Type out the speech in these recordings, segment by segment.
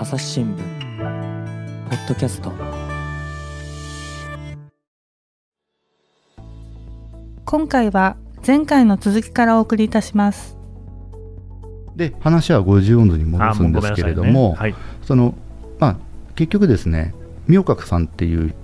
朝日新聞ポッドキャスト。今回は前回の続きからお送りいたします。で話は50温度に戻すんですけれども、ね。はい、そのまあ、結局ですね明覚さんっていう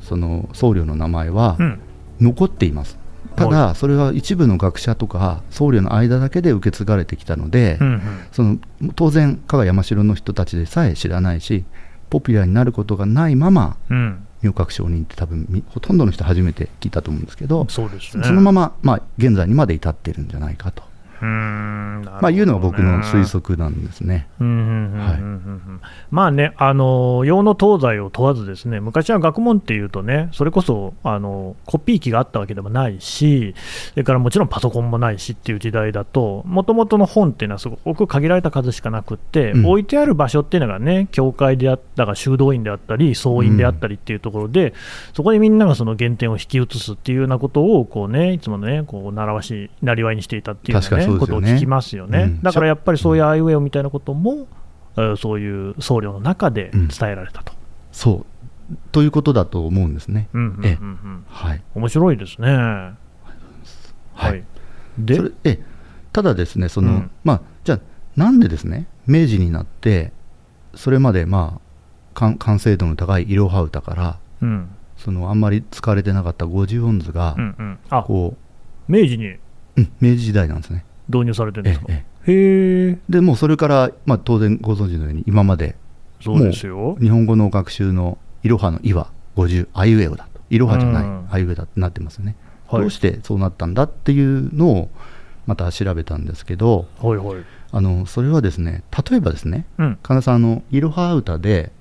その僧侶の名前はうん。残っています、ただそれは一部の学者とか僧侶の間だけで受け継がれてきたので、うんうん。その当然加賀山城の人たちでさえ知らないしポピュラーになることがないままうん、明覚上人って多分みほとんどの人初めて聞いたと思うんですけど、そね。そのまま、まあ、現在にまで至ってるんじゃないかと、まあ、いうのが僕の推測なんですね。まあね、あの洋の東西を問わず、ですね昔は学問っていうとね、それこそあのコピー機があったわけでもないし、それからもちろんパソコンもないしっていう時代だと、もともとの本っていうのはすごく限られた数しかなくって、うん。置いてある場所っていうのがね、教会であったが修道院であったり、僧院であったりっていうところで、そこでみんながその原点を引き移すっていうようなことをこう、ね、いつもね、こう習わし、なりわいにしていたっていうような、確かね、ことを聞きますよね。うん。だからやっぱりそういうアイウェイみたいなことも、えーそういう僧侶の中でうん。伝えられたと。そう。ということだと思うんですね。面白いですね。ははい。い。で？えただですねその、うん。まあ、じゃあなんでですね明治になってそれまでまあ完完成度の高いいろは歌からうん。そのあんまり使われてなかった50音図が、うんう明治に？う、うん、明治時代なんですね。導入されてるんですか？えへえ、でもうそれから、まあ、当然ご存知のように今までそうですよ。日本語の学習のいろはの「い」は50あいうえおだといろはじゃない、うんあいうえだってなってますよね、はいどうしてそうなったんだっていうのをまた調べたんですけどはいはい。あのそれはですね例えばですねうん。神田さんあのいろは歌で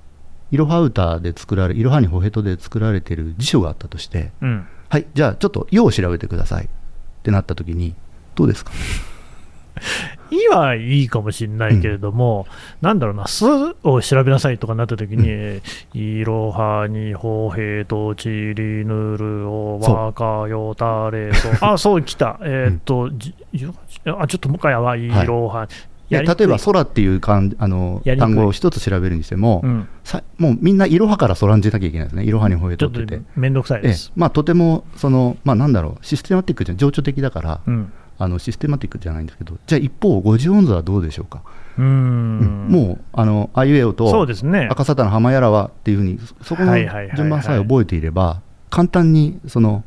いろは歌で作られいろはにほへとで作られている辞書があったとしてうん。はいじゃあちょっと「よ」を調べてくださいってなった時にどうですか？いいはいいかもしれないけれども、なんだろうな、すを調べなさいとかなったときに、いろはにほへとちりぬるおそうわかよたれと、あ、そうきた、えーっと、じじあちょっともう一回やわ、い。ろは、例えば「空」っていう漢あの単語を一つ調べるにしても、うん、さもうみんないろはからそらんじなきゃいけないですねいろはにほへととってて。めんどくさいええ。です。まあ、とてもその、まあ、なんだろうシステマティックじゃ情緒的だから、うんあのシステマティックじゃないんですけどじゃあ一方50音図はどうでしょうか、うーん。もうあのあいうえおと。赤沙汰の浜やらはっていうふうにそそこの順番さえ覚えていれば簡単にその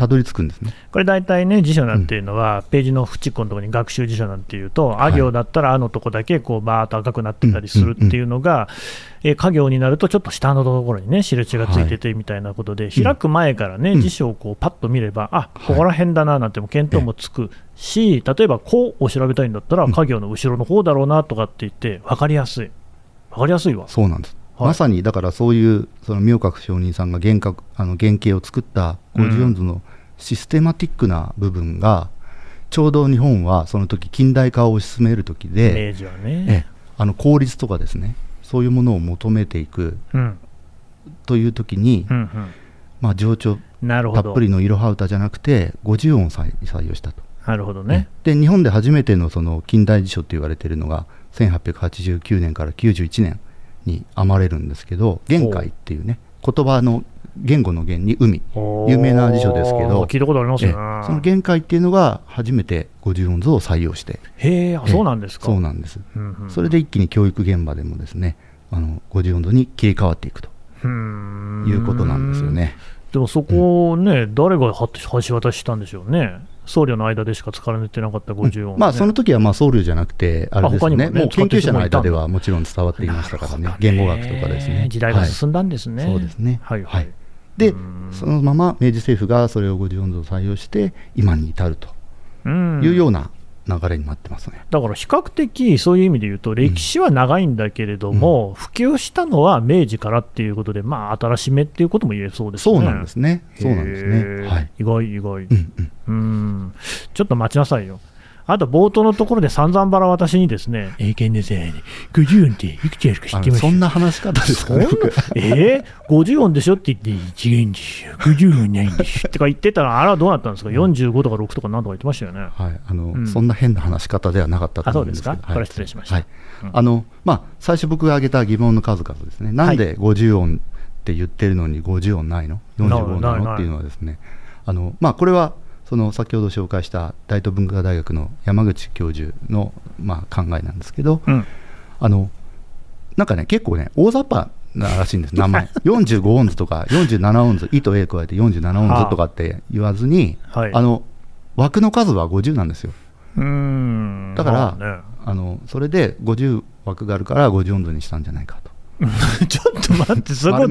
たどり着くんですね。これ大体ね、辞書なんていうのは、ページの縁っこのところに学習辞書なんていうと、あ行だったらあのとこだけこうバーっと赤くなってたりするっていうのが、え家行になるとちょっと下のところにね、印がついててみたいなことで、開く前からね、うん。辞書をこうパッと見れば、あここら辺だななんても見当もつくし、例えば、こうを調べたいんだったら、うん。家行の後ろの方だろうなとかって言って、分かりやすい。分かりやすいわ。そうなんです、はい。まさにだからそういうその明覚上人さんが原格あの原型を作った50音図のシステマティックな部分が、ちょうど日本はその時近代化を推し進める時で、明治はえね。えあの効率とかですねそういうものを求めていくうんという時に、うんまあ、情緒たっぷ。りのいろは歌じゃなくて50音を採採用したと。なるほどね。で日本で初めてのその近代辞書と言われているのが1889年から91年に編まれるんですけど玄海っていうね言葉の言語の言に海。有名な辞書ですけど。聞いたことありますえね。え。その玄海っていうのが初めて50音図を採用して。へえ、そうなんですか。そうなんです。うんうん。それで一気に教育現場でもですねあの50音図に切り替わっていくということなんですよね。でもそこをね、誰がは橋渡ししたんでしょうね。僧侶の間でしか使われてなかった50音、ね。まあその時はまあ僧侶じゃなくてあれですね。ねもう研究者の間ではもちろん伝わっていましたからね。言語学とかですね。時代が進んだんですね。はいそうですね。はい、はい。でうんそのまま明治政府がそれを50音図を採用して今に至るとうんいうような流れになってますね、だから比較的そういう意味で言うと、歴史は長いんだけれども、普及したのは明治からっていうことで、まあ、新しめっていうことも言えそうですね。そうなんですね。そうなんですへねー。はい。意外、意外。うんうん。うん、ちょっと待ちなさいよ。あと冒頭のところで散々バラ私にですね、英検でせ50音っていくつやるか知あってますのそんな話し方ですかね、僕えー、50音でしょって言って、違うんですよ、50音ないんです。よとか言ってたら、あれはどうなったんですか、45とか6とかなんとか言ってましたよね。はいあのうん。そんな変な話し方ではなかったとあそう思うんですけど、はい。これは失礼しました。はい。うん。あのまあ、最初僕が挙げた疑問の数々ですね、なんで50音って言ってるのに50音ないの、45音なの？っていうのはですね、あのまあ、これはその先ほど紹介した大東文化大学の山口教授の、まあ、考えなんですけど、うんあのなんかね、結構ね、大雑把ならしいんです、名前。45音図とか、47音図、いと A 加えて47音図とかって言わずに、はいあの枠の数は50なんですよ。だから、まあねあのそれで50枠があるから50音図にしたんじゃないかと。ちょっと待って、すごい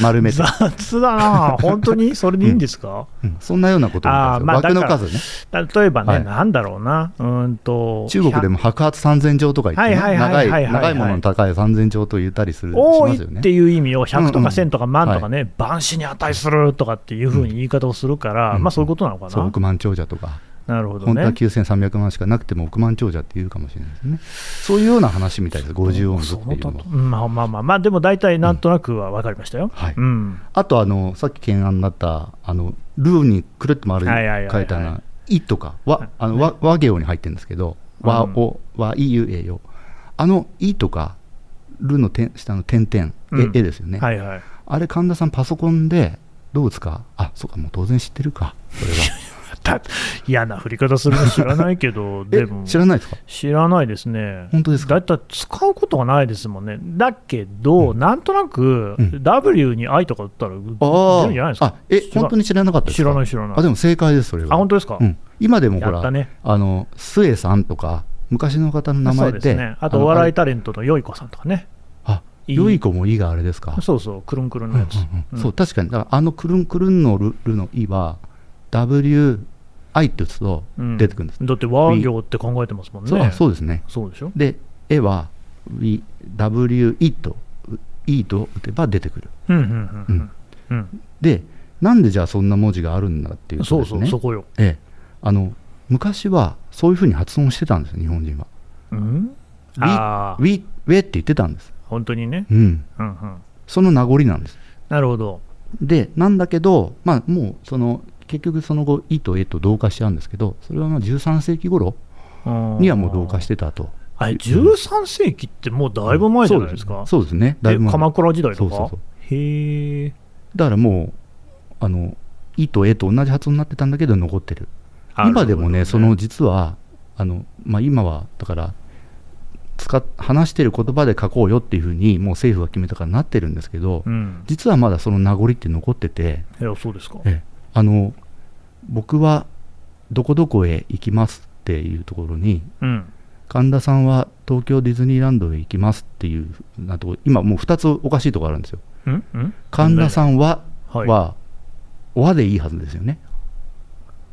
丸めて。雑だな、本当に？それでいいんですか、うん。そんなようなことあまあ枠の数ね。例えばね、はい。なんだろうな、うーんと中国でも白髪三千丈とか言って長いものの高い三千丈と言ったりするし多いますよね。っていう意味を100とかうんうん1000とか万とかね、万死に値するとかっていうふうに言い方をするから、うんまあそういうことなのかそうな。億万長者とか、なるほど本当はね。9300万しかなくても億万長者って言うかもしれないですね。そういうような話みたいです、50音図っていうのまあまあまあ、まあでも大体なんとなくは分かりましたよ。はいうん。あとあの、さっき懸案になった、あのルーにくるっと丸いはいはいはいはい書いたのいとか、わあの和和行に入ってるんですけど、和お、和いゆえよ。あのいとか、ルの点下の点々、えうん絵ですよね。はいはい。あれ、神田さん、パソコンでどうですか？あそうか、もう当然知ってるか、それは。だ嫌な振り方するの知らないけど、えでも、知らないですか？知らないですね。本当ですか？だいたい使うことがないですもんね。だけど、うんなんとなく、うん W に I とか打ったら、出るんあじゃないですか？あ。え、本当に知らなかったですか？知らない知らないあ、でも正解です、それは。あ、本当ですか、うん、今でもほら、やったねあの、末さんとか、昔の方の名前で、そうですね。あと、お笑いタレントのよいこさんとかね。良い子もいいがあれですか？そうそう、くるんくるんうんうんのやつ。うんそう、確かに、だからあのくるんくるんのルルのいは、W、I って打つとうん出てくるんです。だって和行って考えてますもんね。そうあそうですね。そうでしょ？で、絵は、We W、E と、E と打てば出てくる。うんうんうんうんうん。で、なんでじゃあそんな文字があるんだっていうとね、そうそう、そこよ。ええ、あの昔はそういうふうに発音してたんですよ、日本人は。うん？ウィウ、ィウェって言ってたんです。本当にね。うん。うんうん。その名残なんです。なるほど。で、なんだけど、まあ、もうその結局その後、イとエと同化しちゃうんですけど、それはまあ13世紀頃にはもう同化してたと。あれ、13世紀ってもうだいぶ前じゃないですか？そうですね、だいえぶ前鎌倉時代とか？そうそうそう。へえ。だからもう、あの、イとエと同じ発音になってたんだけど、残ってる。今でもね、その、実は、あのまあ、今は、だから、使っ話してる言葉で書こうよっていうふうに、もう政府が決めたからなってるんですけど、うん。実はまだその名残って残ってて、いや、そうですか。ええあの僕はどこどこへ行きますっていうところに、うん。神田さんは東京ディズニーランドへ行きますっていうなとこ今もう2つおかしいところあるんですよ。うん？うん？神田さんは、はいは、和でいいはずですよね。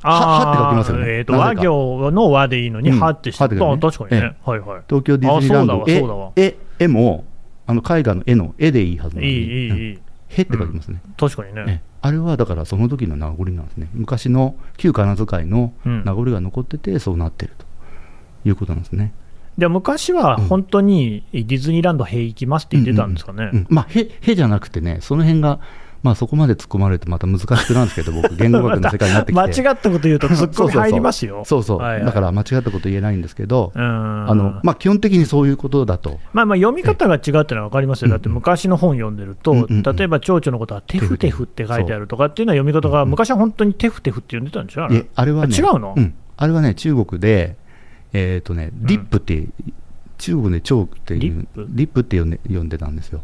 あははって書きますよねえっと、和行の和でいいのに、うんはってして、はって書いてねあ確かにねえ。はいはい。東京ディズニーランド絵絵絵もあの絵画の絵の絵でいいはずなのにいい、いい、うんいい。へって書きますね、確かにね。えあれはだからその時の名残なんですね。昔の旧仮名遣いのうん。名残が残っててそうなってるということなんですね、で昔は本当にディズニーランドへ行きますって言ってたんですかね。うん。まあへへじゃなくてねその辺がまあそこまで突っ込まれるとまた難しくなるんですけど僕言語学の世界になってきて。間違ったこと言うと、ツッコミ入りますよ。そうそう。はいはい。だから間違ったこと言えないんですけど、うん。あのまあ、基本的にそういうことだと、まあ、まあ読み方が違うっていうのは分かりますよ、だって昔の本読んでると、うんうんうん。例えば蝶々のことはテフテフって書いてあるとかっていうのは読み方が、昔は本当にテフテフって読んでたんでしょ、あれあれはね、あ違うの？ん。あれはね、中国で、えっ、とね、リップって、中国で蝶っていう、リップ？リップって呼んで呼んでたんですよ。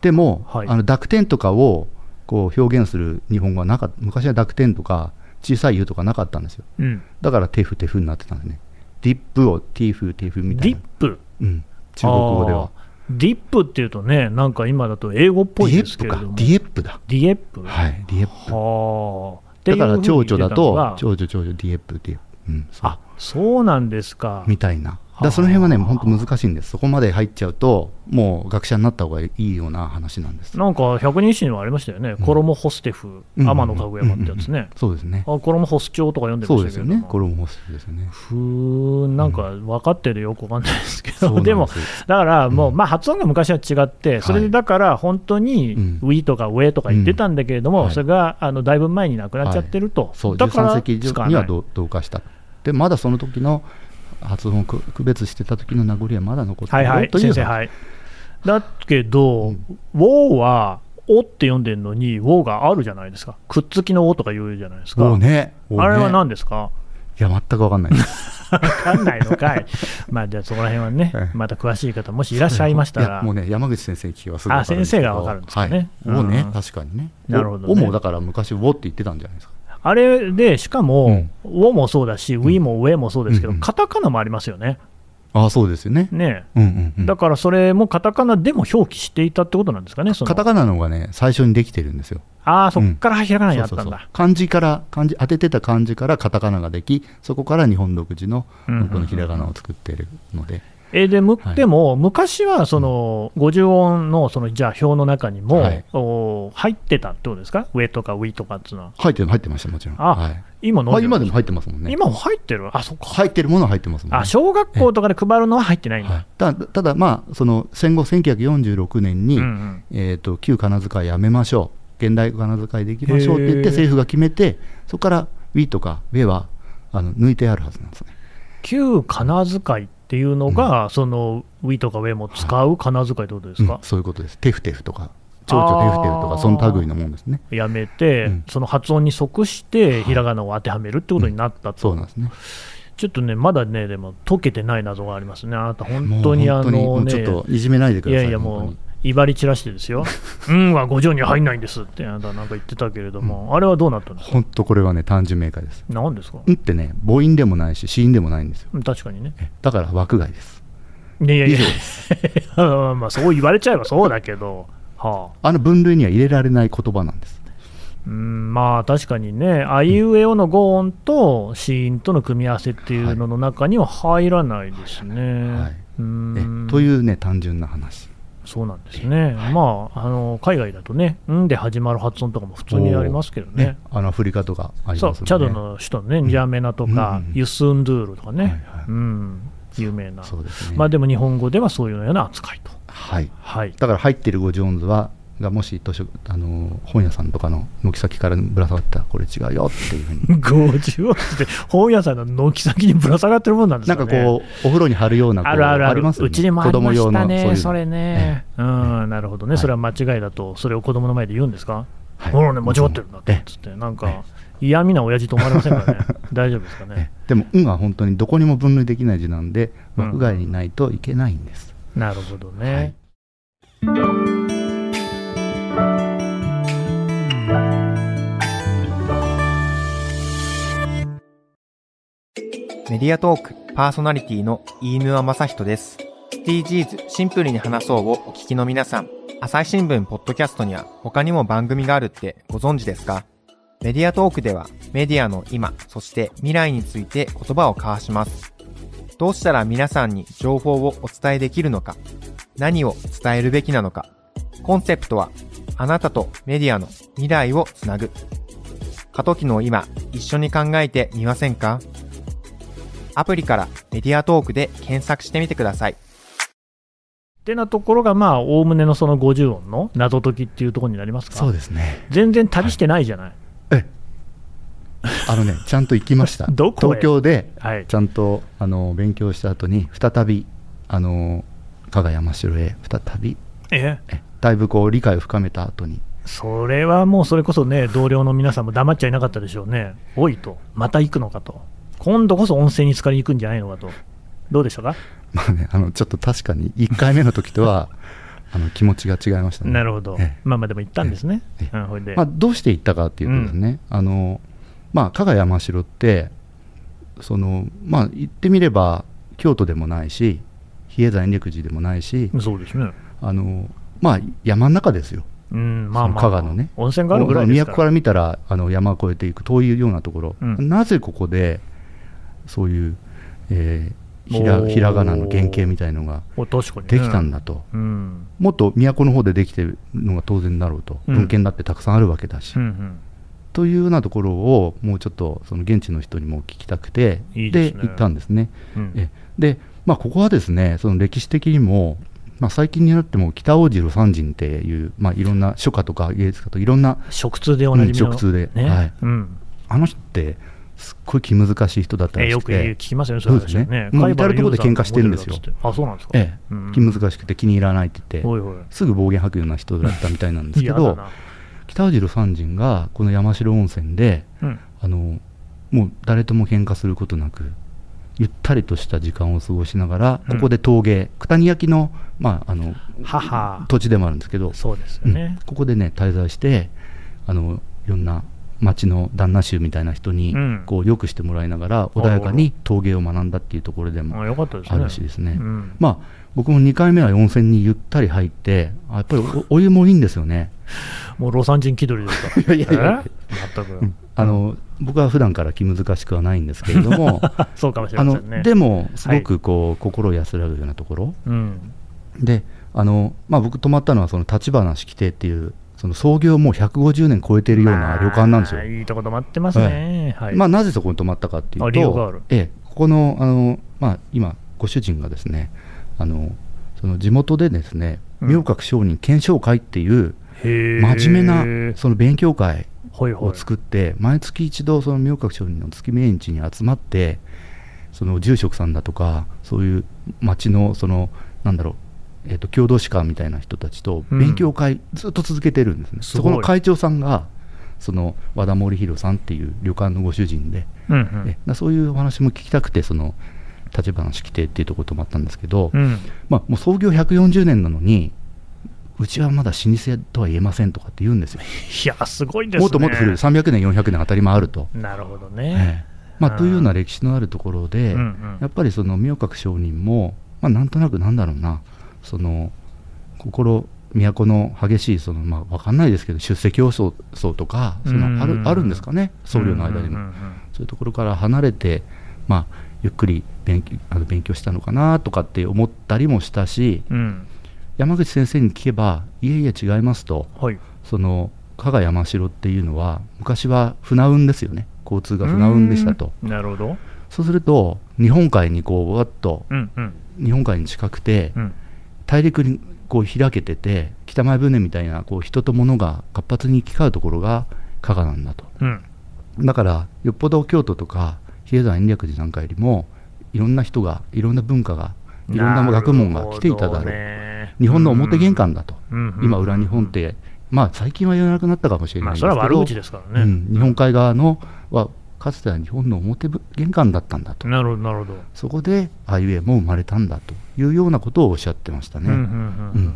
でも、はい。あの濁点とかをこう表現する日本語はなか昔は濁点とか小さい U とかなかったんですよ。うん、だからテフテフになってたんですね。ディップをティーフ、ティーフみたいなディッ。プ、うん、中国語では。ディップっていうとね、なんか今だと英語っぽいですディエップけれどディエップだ。ディエップ、はい、ディエップ。だから蝶々だと蝶々、蝶々、ディエップ、ディエップ。うん、あそうなんですか。みたいな。だその辺はね、本当難しいんです、そこまで入っちゃうと、もう学者になった方がいいような話なんです。なんか百人一首にはありましたよね、コロモホステフ、うん。天野かぐやまってやつね、そうですね。あコロモホス帳とか読んでまそうですよね。したけれども、。コロモホスですよね。ふーん、なんか分かってるよくわかんないですけど、でも、だからもう、うん。まあ、発音が昔は違って、それでだから本当に、うんウィとかウェとか言ってたんだけれども、うん。はいそれがあのだいぶ前になくなっちゃってると、そう、だから13世紀にはど同化した。で、まだその時の発音をく区別してた時の名残はまだ残ってるはいはい、というはい。だけど、うんウォーは、おって読んでるのに、ウォーがあるじゃないですか、くっつきのおとか言うじゃないですか、おね、おあれはね何ですか？いや、全く分かんないです。分かんないのかい、まあ、じゃあそこら辺はねええ、また詳しい方、もしいらっしゃいましたら、もうね、山口先生に聞けばすぐあ先生が分かるんですかね。はい、おねうん、確かにね。なるほどね。おもだから昔、おって言ってたんじゃないですか。あれで、しかも、うん。ウォもそうだし、ウィもウェもそうですけど、うんうんカタカナもありますよね。ああ、そうですよね。ね。うんうんうん。だからそれもカタカナでも表記していたってことなんですかね、その。カタカナの方がね、最初にできてるんですよ。ああ、そっからひらがなになったんそうそうそう。だ。漢字から漢字当ててた漢字からカタカナができそこから日本独自のうんうんうん。このひらがなを作っているので、えーでむはい。でも、昔はその50音のそのじゃあ表の中にも、はい。お入ってたってことですか、上とかウィとかっていうのは。入ってる入ってましたもちろん。あはい。今のまあ、今でも入ってますもんね。今も入ってる？あ、そっか。入ってるものは入ってますもんね。あ、小学校とかで配るのは入ってないんだ。はい、ただただまあその戦後1946年に、うんうん。えー、と旧仮名遣いやめましょう。現代仮名遣いでいきましょうって言って政府が決めてそこから「ウィ」とか「ウェ」はあの抜いてあるはずなんですね。旧仮名遣いっていうのが、そのウィとかウェも使う仮名遣いってことですか？うん、そういうことです。テフテフとか。蝶々テフテフとかその類のもんですね。やめて、うん。その発音に即してひらがなを当てはめるってことになったと、そうなんですね。ちょっとね、まだね、でも解けてない謎がありますね、あなた、本当にあのね、ちょっといじめないでくださいいやいや、もう威張り散らしてですよ、うんは五条には入んないんですって、あなたなんか言ってたけれども、あれはどうなったんですか、本当これはね単純明快です。なんですか、うんってね母音でもないし子音でもないんですよ。うん確かにね。えだから枠外です。いやいやいや。以上で、まあそう言われちゃえばそうだけど、はあ。あの分類には入れられない言葉なんです。うんまあ確かにね、あいうえおの語音と子音との組み合わせっていうのの中には入らないですね。はい。うん。えというね単純な話そうなんですね、まああの海外だとね、ん？で始まる発音とかも普通にありますけどね。あのアフリカとかありそうますよね。チャドの首都のね、ニジャメナとか、うんうんユスンドゥールとかね、はいはい。うん、有名な、そうですね。まあでも日本語ではそういうような扱いと。はい。はい、だから入ってる五条音図はがもし図書あの本屋さんとかの軒先からぶら下がったらこれ違うよっていうふうに。50音って本屋さんの軒先にぶら下がってるもんなんですかね。なんかこうお風呂に貼るようなあるあるある、りますよね。うちにもありましたね、そ子供用のそういうれね、うん、なるほどね、はい。それは間違いだと、それを子供の前で言うんですか、はい。ほらね、間違ってるんだってえ。つって、なんか、嫌味な親父と思われませんかね、大丈夫ですかえね。でも「運は本当にどこにも分類できない字なんでうん。枠外にないといけないんです、なるほどはねい。メディアトークパーソナリティの飯沼正人です。SDGs シンプルに話そうをお聞きの皆さん、朝日新聞ポッドキャストには他にも番組があるってご存知ですか？メディアトークではメディアの今、そして未来について言葉を交わします。どうしたら皆さんに情報をお伝えできるのか、何を伝えるべきなのか、コンセプトはあなたとメディアの未来をつなぐ。過渡期の今、一緒に考えてみませんか？アプリからメディアトークで検索してみてください。ってなところが、まあ、おおむねのその50音の謎解きっていうところになりますか？そうですね全然旅してないじゃない。えあのねちゃんと行きました どこへ？東京ではいちゃんとあの勉強した後に再びあの加賀山城へ再びえ？えだいぶこう理解を深めた後にそれはもうそれこそね、同僚の皆さんも黙っちゃいなかったでしょうね。おいと、また行くのかと。今度こそ温泉に浸かりに行くんじゃないのかと。どうでしたか、まあねあのちょっと確かに1回目の時とは あの気持ちが違いましたねなるほどええ。まあまあでも行ったんですねえ。え。まあ、どうして行ったかっていうとですね、あのまあ、加賀山城ってその、まあ、言ってみれば京都でもないし比叡山延暦寺でもないし、そうですね。あのまあ、山の中ですようん、まあまあ、加賀のね温泉があるぐらいですから。都から見たらあの山を越えていく遠いようなところ、うんなぜここでそういう、えーひらひらがなの原型みたいのができたんだと、うん。もっと都の方でできてるのが当然だろうと、うん。文献だってたくさんあるわけだし、うんうん。というようなところをもうちょっとその現地の人にも聞きたくて。ですね。行ったんですね。で、まあ、ここはですねその歴史的にも、まあ、最近になっても北大城三人っていう、まあ、いろんな書家とか芸術家といろんな食通でおなじみの、うん食通で。ね。はい。うん。あの人ってすっごい気難しい人だったらしくえよく聞て、きますよね、そうですね。ねもう至るところで喧嘩してるんですよ。あ、そうなんですか？ええ。うん。気難しくて気に入らないって言って。すぐ暴言吐くような人だったみたいなんですけど北大城三人がこの山城温泉でうん。あのもう誰とも喧嘩することなくゆったりとした時間を過ごしながら、うん。ここで陶芸九谷焼の,、まあ、あのはは土地でもあるんですけど、そうですね。ここでね滞在してあのいろんな町の旦那衆みたいな人に、うんこうよくしてもらいながら穏やかに陶芸を学んだっていうところでもあ。るしですね。うんまあ僕も2回目は温泉にゆったり入ってあやっぱりおお湯もいいんですよね。もうロサン人気取りですか？いやいや全く。うんあの僕は普段から気難しくはないんですけれども そうかもしれませんね。でもすごくこう、心安らぐようなところうん。であの、まあ、僕泊まったのはその立花式亭っていうその創業もう150年超えてるような旅館なんですよ。まあいいとこ泊まってますね。はい。まあ、なぜそこに泊まったかっていうとる、ええ、ここのあの、まあ、今、ご主人がですねあのその地元でですねうん明覚商人検証会っていう真面目なその勉強会を作って毎月一度その明覚商人の月命日に集まってその住職さんだとかそういう町のそのなんだろうえー、と郷土史家みたいな人たちとうん。勉強会ずっと続けてるんですね、そこの会長さんがその和田森弘さんっていう旅館のご主人で、うんうん。そういうお話も聞きたくてその立花式亭っていうところ泊まったんですけど、うん。まあ、もう創業140年なのにうちはまだ老舗とは言えませんとかって言うんですよ。いや、すごいですね。もっともっと古い。300年400年当たり前あると。なるほどえね。えまあ、うん。というような歴史のあるところで、うんうん。やっぱりその明覚上人も、まあ、なんとなくなんだろうなその心都の激しいその、まあ、わかんないですけど出世競争層とかそのある,、うんあるんですかね僧侶の間にも、そういうところから離れて、まあ、ゆっくり勉強あの勉強したのかなとかって思ったりもしたしうんうん山口先生に聞けばいえいえ違いますとはい。その加賀山城っていうのは昔は船運ですよね交通が船運でしたとうん。なるほど。そうすると日本海にこうわっとうんうん日本海に近くてうん。大陸にこう開けてて北前船みたいなこう人と物が活発に行き交うところが加賀なんだと。うん。だからよっぽど京都とか比叡山延暦寺なんかよりもいろんな人がいろんな文化がいろんな学問が来ていただろう。ね日本の表玄関だと、うんうん今裏日本ってまあ最近は言わなくなったかもしれまあ、ないですけど、それは悪口ですからね。うん、日本海側のはかつては日本の表玄関だったんだとなるほど、なるほど。そこであいうえも生まれたんだというようなことをおっしゃってましたね。うんうんうんうんうん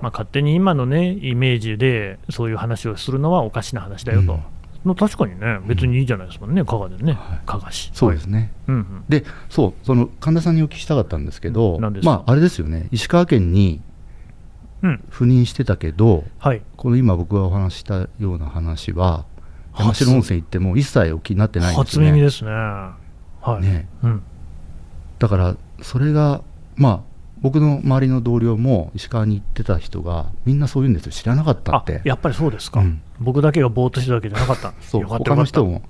まあ、勝手に今のね、イメージでそういう話をするのはおかしな話だよと。うんの確かにね、別にいいじゃないですもんね、加賀でねはい、加賀市。そうですね、はい。うんうんでそうその神田さんにお聞きしたかったんですけどまああれですよね石川県にうん、赴任してたけどはい。この今僕がお話ししたような話は山城温泉行っても一切お気になってないんですよね。初耳ですね。はい。ねうん。だからそれがまあ僕の周りの同僚も石川に行ってた人がみんなそう言うんですよ知らなかったあってやっぱりそうですか、うん僕だけがぼーっとしてたわけじゃなかった。そう他の人も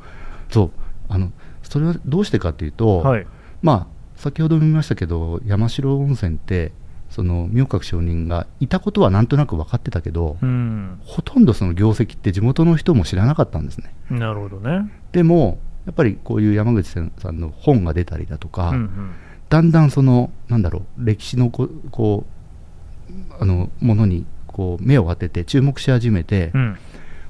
そうあのそれはどうしてかっていうと、はい。まあ先ほども言いましたけど山城温泉ってその明覚上人がいたことはなんとなく分かってたけど、うん。ほとんどその業績って地元の人も知らなかったんですねなるほどね。でもやっぱりこういう山口さんの本が出たりだとか、うんうん。だんだんそのなんだろう歴史のここうあのものにこう目を当てて注目し始めて、うん。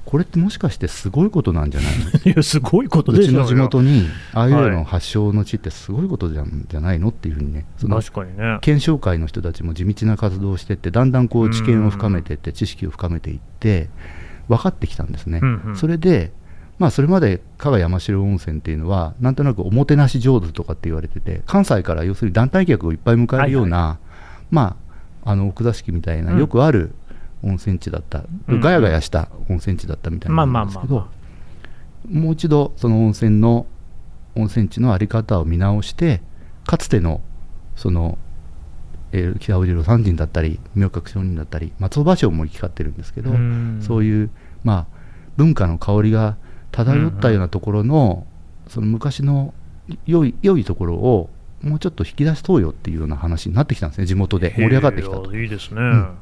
これってもしかしてすごいことなんじゃない？の いや、すごいことうちの地元にああいうはい。の発祥の地ってすごいことじゃんじゃないのっていうふうにね。その確かにね。検証会の人たちも地道な活動をしてってだんだんこう知見を深めていって知識を深めていって分かってきたんですね、うんうん。それでまあそれまで加賀山城温泉っていうのはなんとなくおもてなし上手とかって言われてて関西から要するに団体客をいっぱい迎えるような、まああの奥座敷みたいなうん。よくある温泉地だった、うんガヤガヤした温泉地だったみたいまあなんですけど、もう一度その温泉の温泉地の在り方を見直してかつてのその、えー北尾次郎三人だったり明覚上人だったり松尾芭蕉も行き交ってるんですけど、うん。そういう、まあ、文化の香りが漂ったようなところの,、その昔の良い良いところをもうちょっと引き出そうよっていうような話になってきたんですね地元で。盛り上がってきたと。いいですね。ん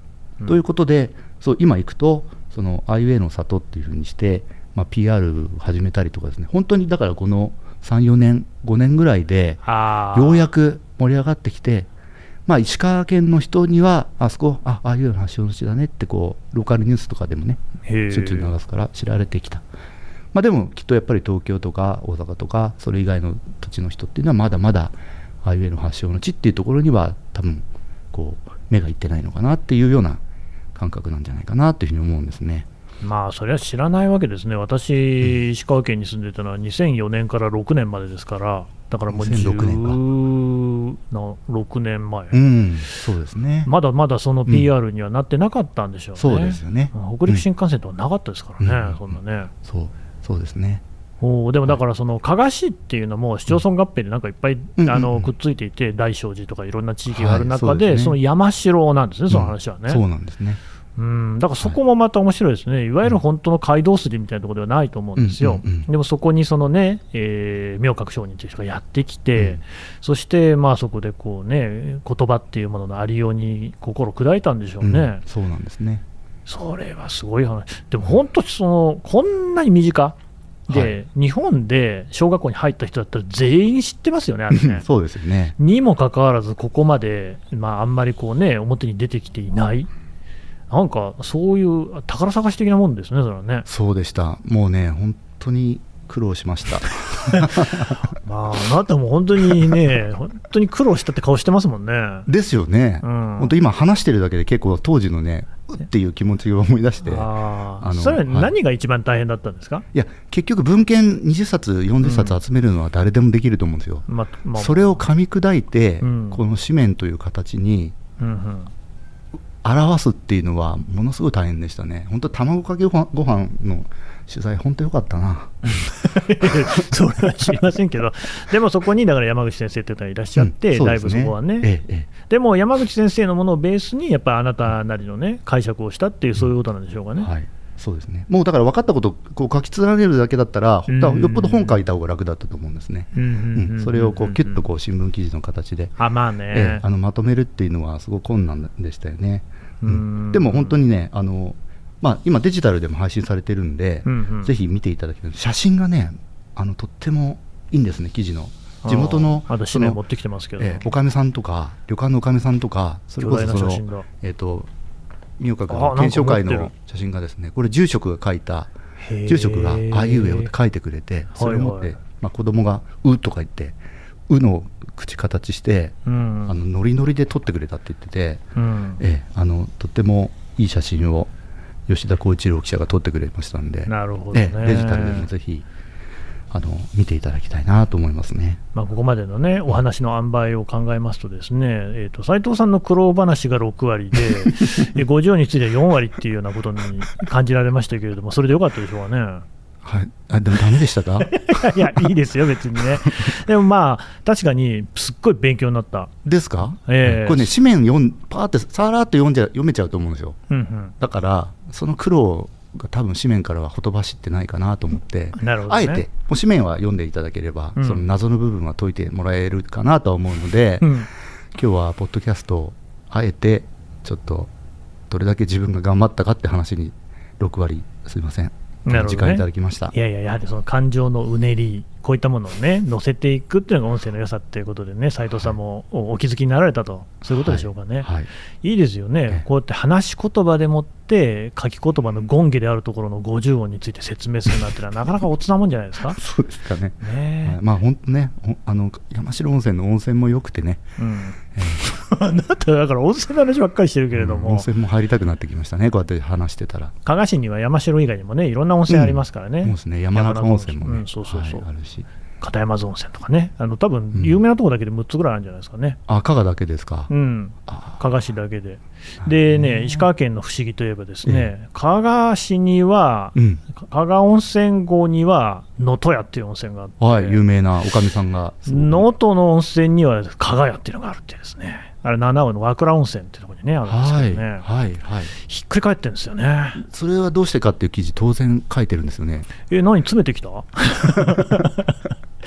ということでそう今行くとそのアイウェイの里っていうふうにして、まあ、PR を始めたりとかですね。本当にだからこの34年5年ぐらいでようやく盛り上がってきて、まあ、石川県の人にはあそこああいうの発祥の地だねってこうローカルニュースとかでもねしょっちゅう流すから知られてきた、まあ、でもきっとやっぱり東京とか大阪とかそれ以外の土地の人っていうのはまだまだああいうの発祥の地っていうところには多分こう目がいってないのかなっていうような感覚なんじゃないかなっていうふうに思うんですね。まあ、それは知らないわけですね、私、石川県に住んでたのは2004年から6年までですから、だからもう2006年か16年前、うん、そうですね。まだまだその PR にはなってなかったんでしょうね、そうですよね。うん北陸新幹線とかなかったですからね、うんそんなね。そう、そうですね。おーでもだから、その加賀市っていうのも市町村合併でなんかいっぱい、うんあうん。のくっついていて、大聖寺とかいろんな地域がある中で、はいそうですね。その山城なんですね、その話はね。うんそうなんですね。うん、だからそこもまた面白いですね、い。わゆる本当の街道筋みたいなところではないと思うんですよ、うんうんうんでもそこにそのね、えー明覚上人という人がやってきて、うん。そしてまあそこでこうね、言葉っていうもののありように心砕いたんでしょうね、うん。そうなんですね。それはすごい話、でも本当その、こんなに身近で、日本で小学校に入った人だったら全員知ってますよね、あれね。そうですよね。にもかかわらず、ここまで、まあ、あんまりこうね、表に出てきていない、なんかそういう宝探し的なもんですね、それはね。そうでした。もうね、本当に苦労しました。まあ、あなたも本当にね、本当に苦労したって顔してますもんね。ですよね。うん本当今話してるだけで結構当時のね、うっていう気持ちを思い出して。あそれははい何が一番大変だったんですか、いや、結局文献20冊、40冊集めるのは誰でもできると思うんですよ。まあまあ、それを噛み砕いて、うんこの紙面という形にうんうん、表すっていうのはものすごい大変でしたね。本当卵かけご飯ご飯の取材本当良かったな。それは知りませんけど、でもそこにだから山口先生っていったらいらっしゃって、うんそうですぶそこはね、ええでも山口先生のものをベースに、やっぱりあなたなりのね、解釈をしたっていう、そういうことなんでしょうかね。はい。そうですね。もうだから分かったことをこう書き連ねるだけだったら、うんだからよっぽど本書いた方が楽だったと思うんですね。うんうんううんうんん、それをこうキュッとこう新聞記事の形で、あまあね、ええあのまとめるっていうのはすごく困難でしたよね。うん。うん。でも本当にね、あのまあ、今、デジタルでも配信されてるんで、うんうん。ぜひ見ていただきたい写真がねあの、とってもいいんですね、記事の。地元のの持ってきてますけど、ええおかみさんとか、旅館のおかみさんとか、それこそその、えっ、と、明覚の検証会の写真がですね、これ、住職が書いた、住職があいうえおって書いてくれて、それを持って、まあ、子供がうとか言って、うの口形して、うん。あのノリノリで撮ってくれたって言ってて、うん。ええあのとってもいい写真を吉田浩一郎記者が撮ってくれましたんで、なるほどデジタルでもぜひあの見ていただきたいなと思いますね。まあ、ここまでのね、お話の塩梅を考えますとですね、えー、と斉藤さんの苦労話が6割で、え50については4割っていうようなことに感じられましたけれども、それでよかったでしょうかね。はい、あでもダメでしたか？いや、いいですよ、別にね。でもまあ、確かにすっごい勉強になった。ですか、ええこれね、紙面読んパーってさらっと読んじゃ読めちゃうと思うんですよ。うんだから、その苦労が多分紙面からはほとばしってないかなと思って、ね。あえて、もう紙面は読んでいただければ、うん。その謎の部分は解いてもらえるかなとは思うので、うん。今日はポッドキャストをあえてちょっとどれだけ自分が頑張ったかって話に6割すいません、時間いただきました。いやいや、やはりその感情のうねり、こういったものをね、乗せていくっていうのが音声の良さっていうことでね、斉藤さんもおお気づきになられたと、そういうことでしょうかね。はい、いいですよね、ええ。こうやって話し言葉でもって、書き言葉の権下であるところの50音について説明するなんてのは、なかなかおつなもんじゃないですか？そうですかね、ねえ。はい。まあ本当ねあの山城温泉の温泉も良くてね、うん、あなた、だから温泉の話ばっかりしてるけれども、うん温泉も入りたくなってきましたねこうやって話してたら。加賀市には山城以外にもね、いろんな温泉ありますからね。そうですね。山中温泉もね、うんそうそうそう。はいあるし片山津温泉とかね、あの多うん。分有名なところだけで6つぐらいあるんじゃないですかね、あ加賀だけですか、うん、あ加賀市だけで。でね、石川県の不思議といえば、ですね、加賀市には、うん。加賀温泉郷には能登屋っていう温泉があって、はい、有名なおかみさんが、能登の温泉には加賀屋っていうのがあるってですね、あれ、七尾の和倉温泉っていうところにね、あるんですはい、けどね、はい、はい、ひっくり返ってるんですよね。それはどうしてかっていう記事、当然書いてるんですよね。え、何、詰めてきた？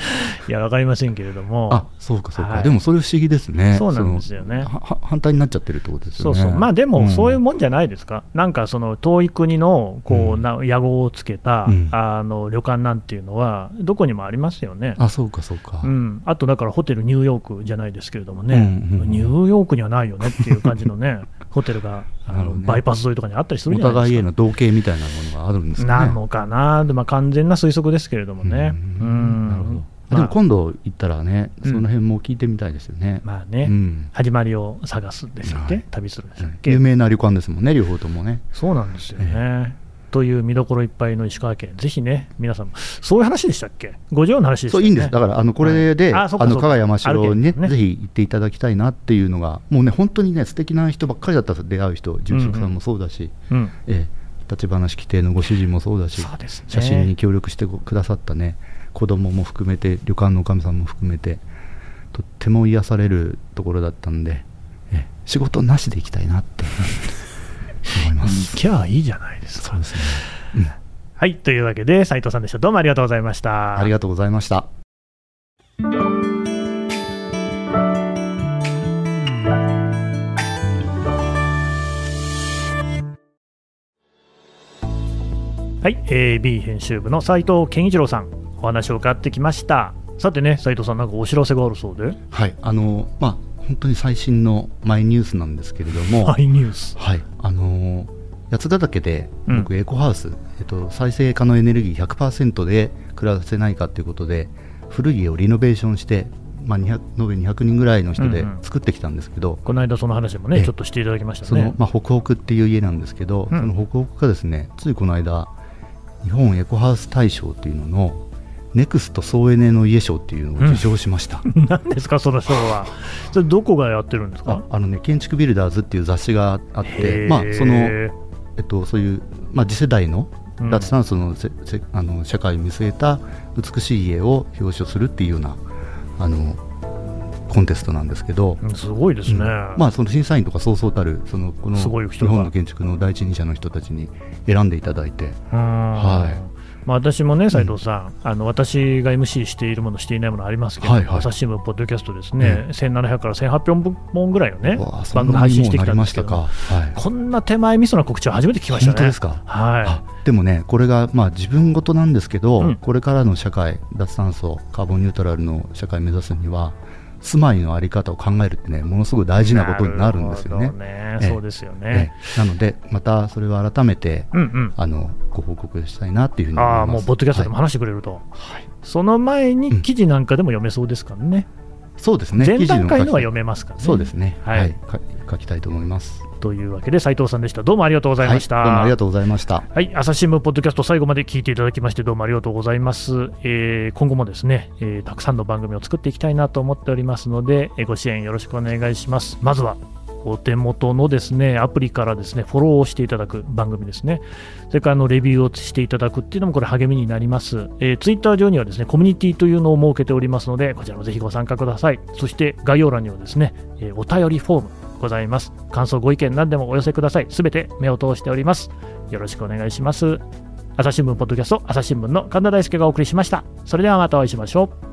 いや、わかりませんけれども、あそうか、そうか、はい。でもそれ不思議ですね、そうなんですよね。反対になっちゃってるってことですよね。そうそう、まあでも、そういうももんじゃないですか、なんかその遠い国のこう、うん。な屋号をつけた、うん。あの旅館なんていうのは、どこにもありますよね。あ、そうか、そうか。うん、あとだからホテルニューヨークじゃないですけれどもね、うんうんうん。ニューヨークにはないよねっていう感じのね、ホテルがあのね。バイパス沿いとかにあったりするおじゃないですか。互いへの同型みたいなものがあるんですかね。なのかな、でまあ、完全な推測ですけれどもね。ううんん。なるほど。まあ。でも今度行ったらね、うん。その辺も聞いてみたいですよね。まあね、うん。始まりを探すでしたっけ、はい。旅するでしたっけ、有名な旅館ですもんね、両方ともね。そうなんですよね。という見どころいっぱいの石川県、ぜひね、皆さんも、そういう話でしたっけ、五条の話でしたそう、いいんです。だから、あの、これで、はい。あの、加賀山城にね、ぜひ行っていただきたいなっていうのが、もうね、本当にね、素敵な人ばっかりだったんです出会う人、住職さんもそうだし、うん、ええ、立ち話規定のご主人もそうだし、写真に協力してくださったね、子供も含めて、旅館のおかみさんも含めて、とっても癒されるところだったんで、ええ仕事なしで行きたいなって思います。行きゃいいじゃないですかそう。ですね。うんはい、というわけで、斉藤さんでした。どうもありがとうございました。ありがとうございました。はい、えー B 編集部の斉藤健一郎さん、お話を伺ってきました。さてね、斉藤さん、なんかお知らせがあるそうで、はい、あの、まあ、本当に最新のマイニュースなんですけれども、ハイニュース。はい、あのー八ヶ岳でうん。僕、エコハウス、えっと、再生可能エネルギー100%で暮らせないかということで、古い家をリノベーションして、まあ、200延べ200人ぐらいの人でうんうん。作ってきたんですけど、この間その話もね、ええ。ちょっとしていただきましたね。そのまあ、北北っていう家なんですけど、うん。その北北がですねついこの間、日本エコハウス大賞っていうのの、ネクスト総エネの家賞っていうのを受賞しました。何ですか、その賞は。それ、どこがやってるんですあか？あのね、建築ビルダーズっていう雑誌があっへて、ー。まあそのえっと、そういう、まあ、次世代のうん。脱炭素のせ、せあの社会を見据えた美しい家を表彰するっていうようなあのコンテストなんですけど、うんすごいですね。うん。まあ、その審査員とかそうそうたるそのこのすごい人が。日本の建築の第一人者の人たちに選んでいただいて、うん。はいまあ、私もね、斉藤さん、あの私が MC しているもの、していないものありますけど、はいはい。朝日新聞、ポッドキャストですね、1700から1800本ぐらいをね番組配信してきたなりましたか、んですけど、はい、こんな手前味噌な告知は初めて聞きましたね。本当ですか？はあでもね、これが、まあ、自分事なんですけど、うん。これからの社会、脱炭素、カーボンニュートラルの社会を目指すには、住まいの在り方を考えるってね、ものすごく大い。事なことになるんですよねねええそうですよえね。えなので、またそれを改めて、うんうん。あのご報告したいなっていうふうに思います。ああ、もう、ポッドキャストでもはい話してくれると。はいその前に記事なんかでも読めそうですからね。そうですね。前段階のは読めますからね。そうですね。ははい書きたいと思います。というわけで、斉藤さんでした。どうもありがとうございました。はい、どうもありがとうございました。はい、朝日新聞ポッドキャスト最後まで聞いていただきましてどうもありがとうございます。えー今後もですね、えーたくさんの番組を作っていきたいなと思っておりますので、えーご支援よろしくお願いします。まずはお手元のですねアプリからですねフォローをしていただく番組ですね、それからあのレビューをしていただくっていうのもこれ励みになります。えー、ツイッター上にはですねコミュニティというのを設けておりますので、こちらもぜひご参加ください。そして概要欄にはですね、えーお便りフォームございます。感想、ご意見何でもお寄せください。すべて目を通しております。よろしくお願いします。朝日新聞ポッドキャスト朝日新聞の神田大輔がお送りしました。それではまたお会いしましょう。